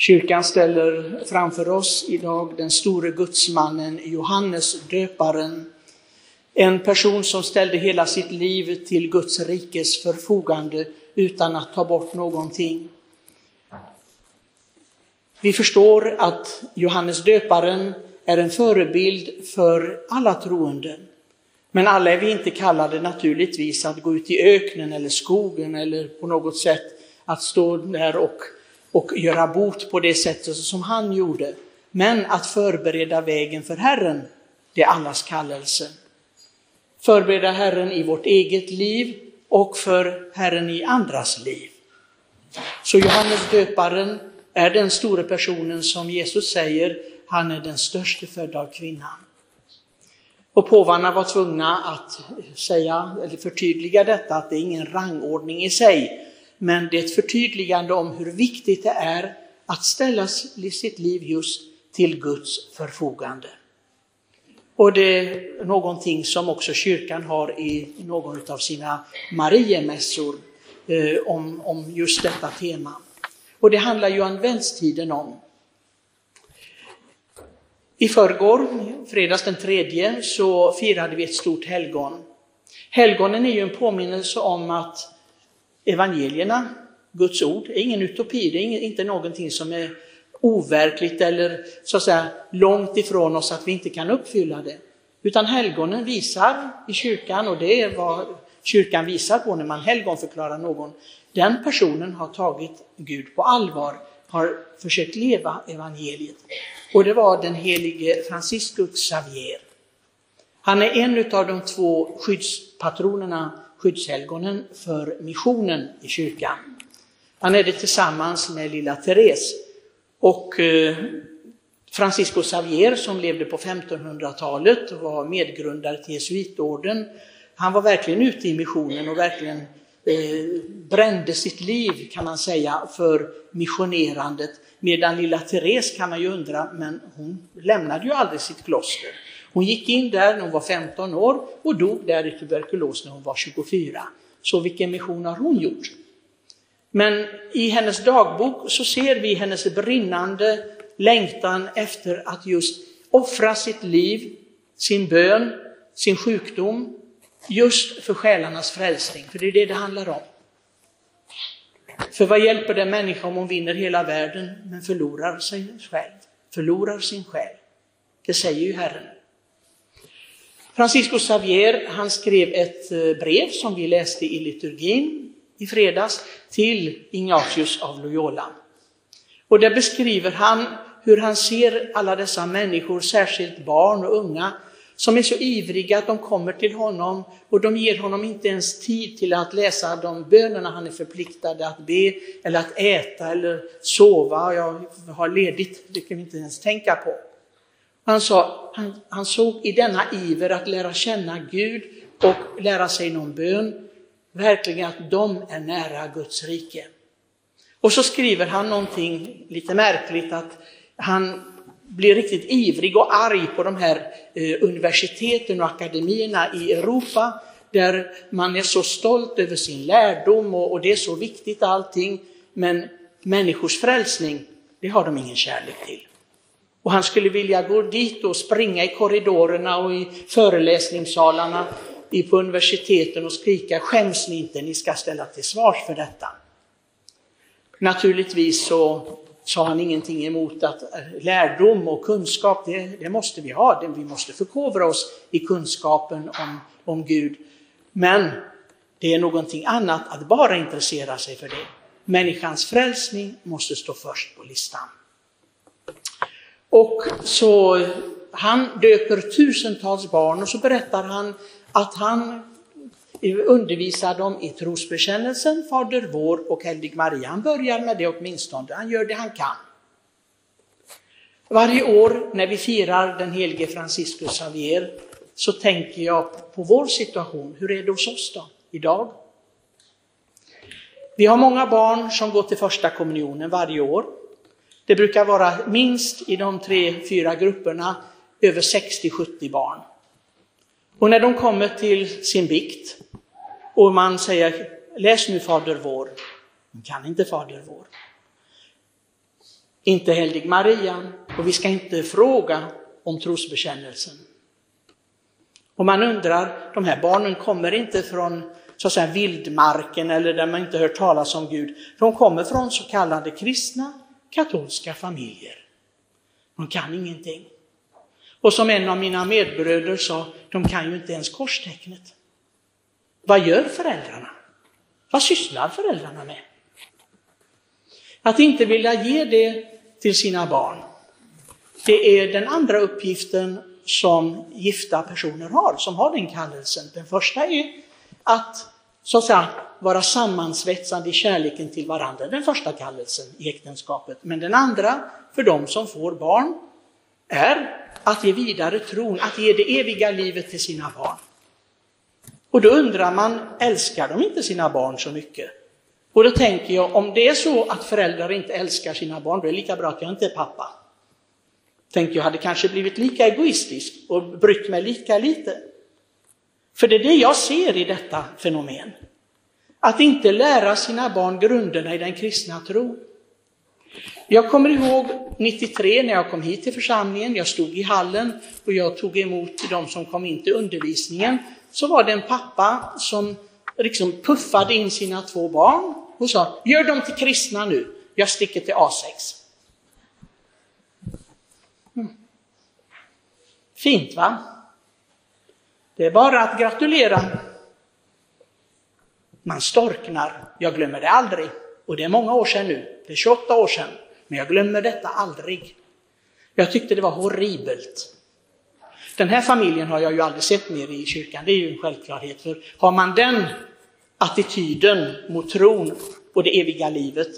Kyrkan ställer framför oss idag den store gudsmannen Johannes döparen. En person som ställde hela sitt liv till Guds rikes förfogande utan att ta bort någonting. Vi förstår att Johannes döparen är en förebild för alla troende. Men alla är vi inte kallade naturligtvis att gå ut i öknen eller skogen eller på något sätt att stå där och, och göra bot på det sättet som han gjorde. Men att förbereda vägen för Herren, det är allas kallelse. Förbereda Herren i vårt eget liv och för Herren i andras liv. Så Johannes döparen är den stora personen som Jesus säger, han är den störste född av kvinnan. Och påvarna var tvungna att säga, eller förtydliga detta, att det är ingen rangordning i sig, men det är ett förtydligande om hur viktigt det är att ställa sitt liv just till Guds förfogande. Och det är någonting som också kyrkan har i någon av sina Mariemässor eh, om, om just detta tema. Och det handlar ju adventstiden om. I förrgår, fredags den tredje, så firade vi ett stort helgon. Helgonen är ju en påminnelse om att evangelierna, Guds ord, är ingen utopi, det är inte någonting som är overkligt eller så att säga långt ifrån oss att vi inte kan uppfylla det. Utan helgonen visar i kyrkan, och det är vad kyrkan visar på när man helgonförklarar någon, den personen har tagit Gud på allvar, har försökt leva evangeliet. Och det var den helige Franciscus Xavier. Han är en av de två skyddspatronerna, skyddshelgonen för missionen i kyrkan. Han är det tillsammans med lilla Therese. Och eh, Francisco Xavier som levde på 1500-talet och var medgrundare till jesuitorden. Han var verkligen ute i missionen och verkligen eh, brände sitt liv kan man säga för missionerandet. Medan lilla Therese kan man ju undra, men hon lämnade ju aldrig sitt kloster. Hon gick in där när hon var 15 år och dog där i tuberkulos när hon var 24. Så vilken mission har hon gjort? Men i hennes dagbok så ser vi hennes brinnande längtan efter att just offra sitt liv, sin bön, sin sjukdom, just för själarnas frälsning. För det är det det handlar om. För vad hjälper det människa om hon vinner hela världen men förlorar sig själv? Förlorar sin själ. Det säger ju Herren. Francisco Xavier, han skrev ett eh, brev som vi läste i liturgin i fredags till Ignatius av Loyola. Och där beskriver han hur han ser alla dessa människor, särskilt barn och unga, som är så ivriga att de kommer till honom och de ger honom inte ens tid till att läsa de bönerna han är förpliktad att be, eller att äta eller sova. Jag har ledigt, det kan vi inte ens tänka på. Han, sa, han, han såg i denna iver att lära känna Gud och lära sig någon bön, verkligen att de är nära Guds rike. Och så skriver han någonting lite märkligt att han blir riktigt ivrig och arg på de här eh, universiteten och akademierna i Europa där man är så stolt över sin lärdom och det är så viktigt allting. Men människors frälsning, det har de ingen kärlek till. Och han skulle vilja gå dit och springa i korridorerna och i föreläsningssalarna på universiteten och skrika skäms ni inte, ni ska ställa till svars för detta. Naturligtvis så sa han ingenting emot att eh, lärdom och kunskap, det, det måste vi ha. Vi måste förkovra oss i kunskapen om, om Gud. Men det är någonting annat att bara intressera sig för det. Människans frälsning måste stå först på listan. Och så han döper tusentals barn och så berättar han att han undervisar dem i trosbekännelsen, Fader vår och Helig Maria. Han börjar med det åtminstone, han gör det han kan. Varje år när vi firar den helige Franciscus Xavier så tänker jag på vår situation. Hur är det hos oss då, idag? Vi har många barn som går till första kommunionen varje år. Det brukar vara minst i de tre, fyra grupperna över 60-70 barn. Och när de kommer till sin bikt och man säger läs nu Fader vår, de kan inte Fader vår. inte Helig Maria och vi ska inte fråga om trosbekännelsen. Och man undrar, de här barnen kommer inte från så att säga vildmarken eller där man inte hört talas om Gud. De kommer från så kallade kristna katolska familjer. De kan ingenting. Och som en av mina medbröder sa, de kan ju inte ens korstecknet. Vad gör föräldrarna? Vad sysslar föräldrarna med? Att inte vilja ge det till sina barn, det är den andra uppgiften som gifta personer har, som har den kallelsen. Den första är att så att säga vara sammansvetsade i kärleken till varandra, den första kallelsen i äktenskapet. Men den andra, för de som får barn, är att ge vidare tron, att ge det eviga livet till sina barn. Och då undrar man, älskar de inte sina barn så mycket? Och då tänker jag, om det är så att föräldrar inte älskar sina barn, då är det lika bra att jag inte är pappa. Tänker jag hade kanske blivit lika egoistisk och brytt mig lika lite. För det är det jag ser i detta fenomen. Att inte lära sina barn grunderna i den kristna tron. Jag kommer ihåg 93 när jag kom hit till församlingen, jag stod i hallen och jag tog emot de som kom in till undervisningen. Så var det en pappa som liksom puffade in sina två barn och sa, gör dem till kristna nu, jag sticker till A6. Mm. Fint va? Det är bara att gratulera. Man storknar, jag glömmer det aldrig. Och det är många år sedan nu, det är 28 år sedan. Men jag glömmer detta aldrig. Jag tyckte det var horribelt. Den här familjen har jag ju aldrig sett mer i kyrkan, det är ju en självklarhet. För har man den attityden mot tron och det eviga livet.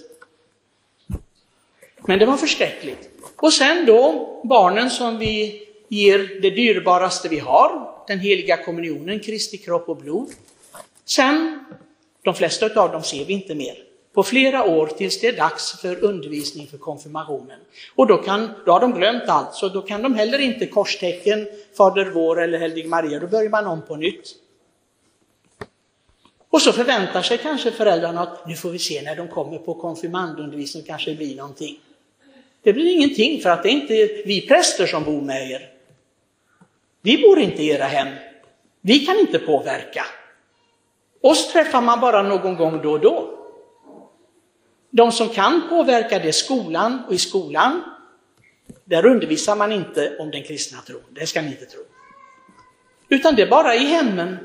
Men det var förskräckligt. Och sen då barnen som vi ger det dyrbaraste vi har, den heliga kommunionen, Kristi kropp och blod. Sen, de flesta av dem ser vi inte mer på flera år tills det är dags för undervisning för konfirmationen. Och då, kan, då har de glömt allt, så då kan de heller inte korstecken, Fader vår eller Helig Maria, då börjar man om på nytt. Och så förväntar sig kanske föräldrarna att nu får vi se när de kommer på konfirmandundervisning, kanske det blir någonting. Det blir ingenting för att det är inte vi präster som bor med er. Vi bor inte i era hem. Vi kan inte påverka. Oss träffar man bara någon gång då och då. De som kan påverka det är skolan och i skolan, där undervisar man inte om den kristna tron, det ska ni inte tro. Utan det är bara i hemmen.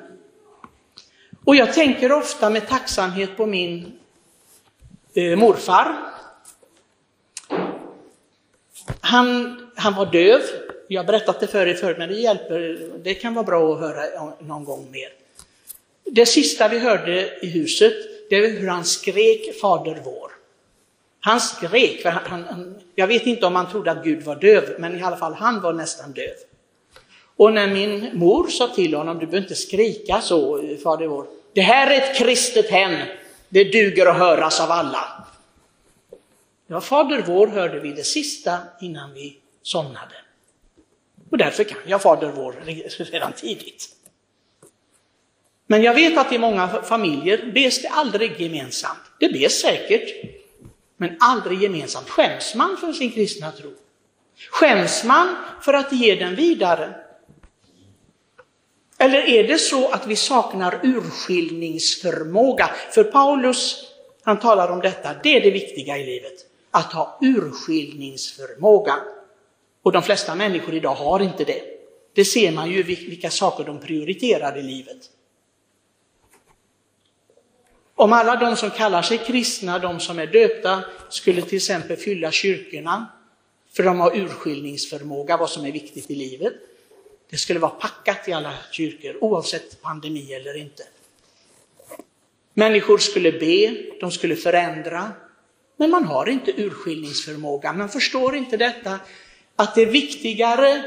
Och jag tänker ofta med tacksamhet på min eh, morfar. Han, han var döv, jag har berättat det för er förut, men det hjälper, det kan vara bra att höra någon gång mer. Det sista vi hörde i huset, det var hur han skrek Fader vår. Han skrek, för han, han, jag vet inte om han trodde att Gud var döv, men i alla fall han var nästan döv. Och när min mor sa till honom, du behöver inte skrika så, Fader vår. Det här är ett kristet hem, det duger att höras av alla. Ja, Fader vår hörde vi det sista innan vi somnade. Och därför kan jag Fader vår redan tidigt. Men jag vet att i många familjer bes det aldrig gemensamt. Det bes säkert, men aldrig gemensamt. Skäms man för sin kristna tro? Skäms man för att ge den vidare? Eller är det så att vi saknar urskiljningsförmåga? För Paulus, han talar om detta, det är det viktiga i livet. Att ha urskiljningsförmåga. Och de flesta människor idag har inte det. Det ser man ju vilka saker de prioriterar i livet. Om alla de som kallar sig kristna, de som är döpta, skulle till exempel fylla kyrkorna, för de har urskiljningsförmåga, vad som är viktigt i livet. Det skulle vara packat i alla kyrkor, oavsett pandemi eller inte. Människor skulle be, de skulle förändra, men man har inte urskiljningsförmåga. Man förstår inte detta att det är viktigare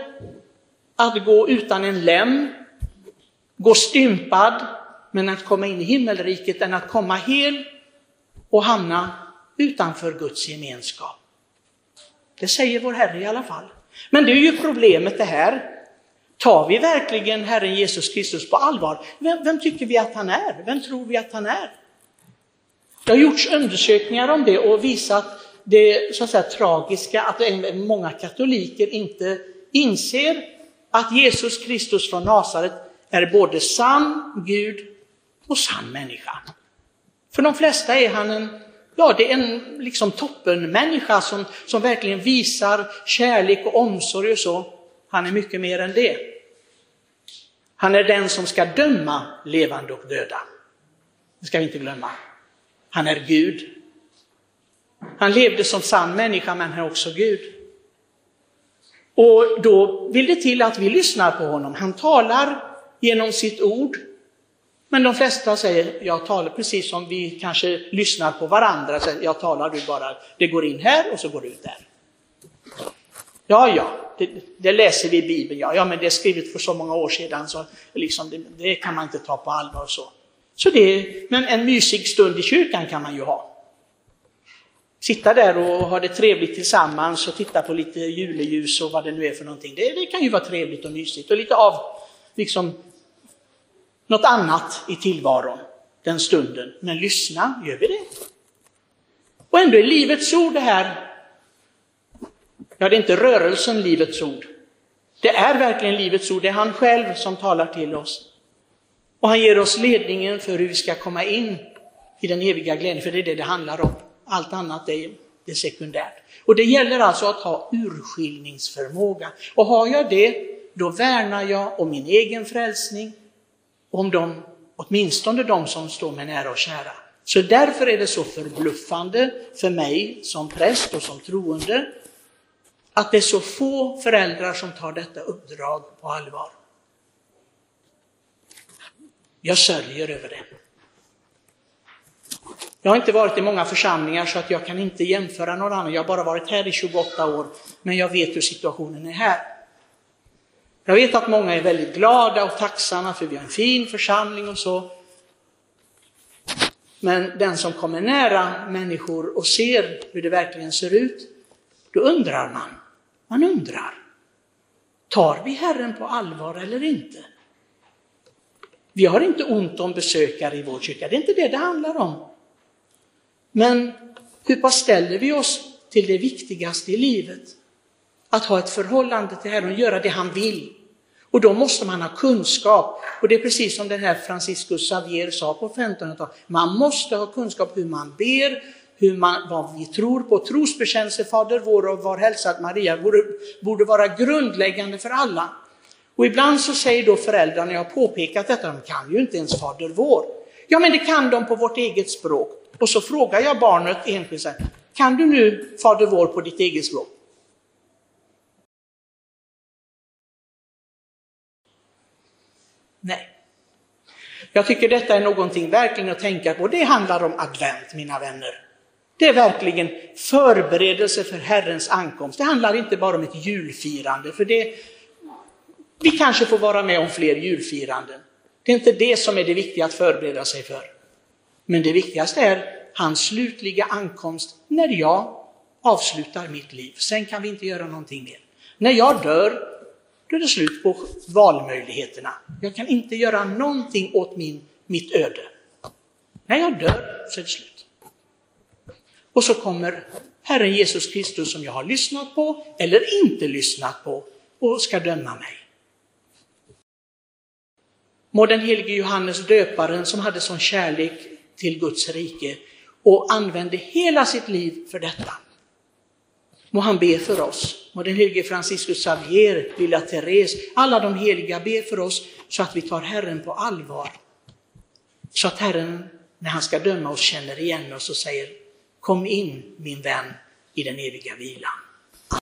att gå utan en lem, gå stympad, men att komma in i himmelriket än att komma hel och hamna utanför Guds gemenskap. Det säger vår Herre i alla fall. Men det är ju problemet det här. Tar vi verkligen Herren Jesus Kristus på allvar? Vem, vem, tycker vi att han är? Vem tror vi att han är? Det har gjorts undersökningar om det och visat det så att säga, tragiska att många katoliker inte inser att Jesus Kristus från Nasaret är både sann Gud och sann människa. För de flesta är han en, ja, det är en liksom toppenmänniska som, som verkligen visar kärlek och omsorg och så. Han är mycket mer än det. Han är den som ska döma levande och döda. Det ska vi inte glömma. Han är Gud. Han levde som sann människa men han är också Gud. Och då vill det till att vi lyssnar på honom. Han talar genom sitt ord. Men de flesta säger, jag talar precis som vi kanske lyssnar på varandra. Så jag talar du bara, det går in här och så går det ut där. Ja, ja, det, det läser vi i Bibeln, ja, ja, men det är skrivet för så många år sedan så liksom, det, det kan man inte ta på allvar. Så. Så det, men en mysig stund i kyrkan kan man ju ha. Sitta där och ha det trevligt tillsammans och titta på lite juleljus och vad det nu är för någonting. Det, det kan ju vara trevligt och mysigt och lite av liksom något annat i tillvaron den stunden. Men lyssna, gör vi det? Och ändå är Livets ord det här, ja det är inte rörelsen Livets ord. Det är verkligen Livets ord, det är han själv som talar till oss. Och han ger oss ledningen för hur vi ska komma in i den eviga glädjen, för det är det det handlar om. Allt annat är, är sekundärt. Och det gäller alltså att ha urskiljningsförmåga. Och har jag det, då värnar jag om min egen frälsning, om de, åtminstone de som står mig nära och kära. Så därför är det så förbluffande för mig som präst och som troende att det är så få föräldrar som tar detta uppdrag på allvar. Jag sörjer över det. Jag har inte varit i många församlingar så att jag kan inte jämföra någon annan. Jag har bara varit här i 28 år, men jag vet hur situationen är här. Jag vet att många är väldigt glada och tacksamma för vi har en fin församling och så. Men den som kommer nära människor och ser hur det verkligen ser ut, då undrar man. Man undrar. Tar vi Herren på allvar eller inte? Vi har inte ont om besökare i vår kyrka, det är inte det det handlar om. Men hur pass ställer vi oss till det viktigaste i livet? Att ha ett förhållande till Herren och göra det han vill. Och då måste man ha kunskap. Och det är precis som den här Franciscus Xavier sa på 1500-talet. Man måste ha kunskap hur man ber, hur man, vad vi tror på. Trosbekännelse, Fader vår och var hälsad Maria borde, borde vara grundläggande för alla. Och ibland så säger då föräldrarna, jag har påpekat detta, de kan ju inte ens Fader vår. Ja men det kan de på vårt eget språk. Och så frågar jag barnet enskilt, kan du nu Fader vår på ditt eget språk? Nej. Jag tycker detta är någonting verkligen att tänka på. Det handlar om advent, mina vänner. Det är verkligen förberedelse för Herrens ankomst. Det handlar inte bara om ett julfirande, för det, vi kanske får vara med om fler julfiranden. Det är inte det som är det viktiga att förbereda sig för. Men det viktigaste är hans slutliga ankomst när jag avslutar mitt liv. Sen kan vi inte göra någonting mer. När jag dör, då är det slut på valmöjligheterna. Jag kan inte göra någonting åt min, mitt öde. När jag dör så är det slut. Och så kommer Herren Jesus Kristus som jag har lyssnat på eller inte lyssnat på och ska döma mig. Må den helige Johannes döparen som hade sån kärlek till Guds rike och använde hela sitt liv för detta. Må han be för oss. Må den helige Franciscus Xavier, lilla Therese, alla de heliga be för oss så att vi tar Herren på allvar. Så att Herren, när han ska döma oss, känner igen oss och säger Kom in min vän i den eviga vilan.